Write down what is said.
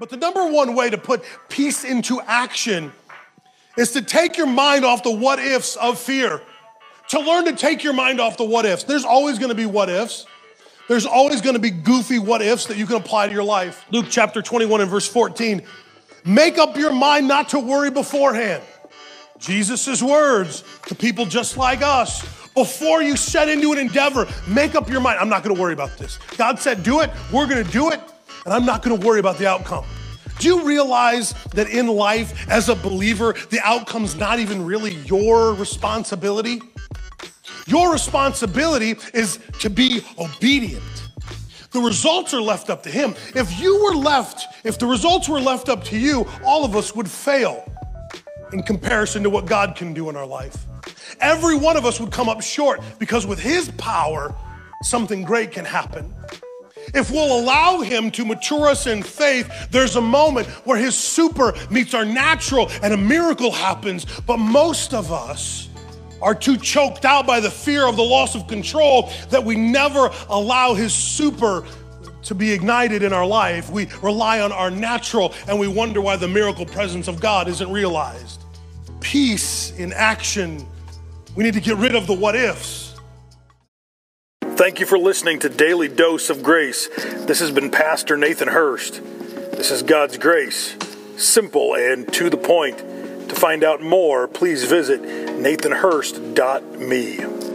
But the number one way to put peace into action is to take your mind off the what ifs of fear. To learn to take your mind off the what ifs. There's always gonna be what ifs. There's always gonna be goofy what ifs that you can apply to your life. Luke chapter 21 and verse 14. Make up your mind not to worry beforehand. Jesus' words to people just like us. Before you set into an endeavor, make up your mind. I'm not gonna worry about this. God said, do it, we're gonna do it, and I'm not gonna worry about the outcome. Do you realize that in life, as a believer, the outcome's not even really your responsibility? Your responsibility is to be obedient. The results are left up to Him. If you were left, if the results were left up to you, all of us would fail in comparison to what God can do in our life. Every one of us would come up short because with His power, something great can happen. If we'll allow Him to mature us in faith, there's a moment where His super meets our natural and a miracle happens. But most of us are too choked out by the fear of the loss of control that we never allow His super to be ignited in our life. We rely on our natural and we wonder why the miracle presence of God isn't realized. Peace in action. We need to get rid of the what ifs. Thank you for listening to Daily Dose of Grace. This has been Pastor Nathan Hurst. This is God's grace, simple and to the point. To find out more, please visit nathanhurst.me.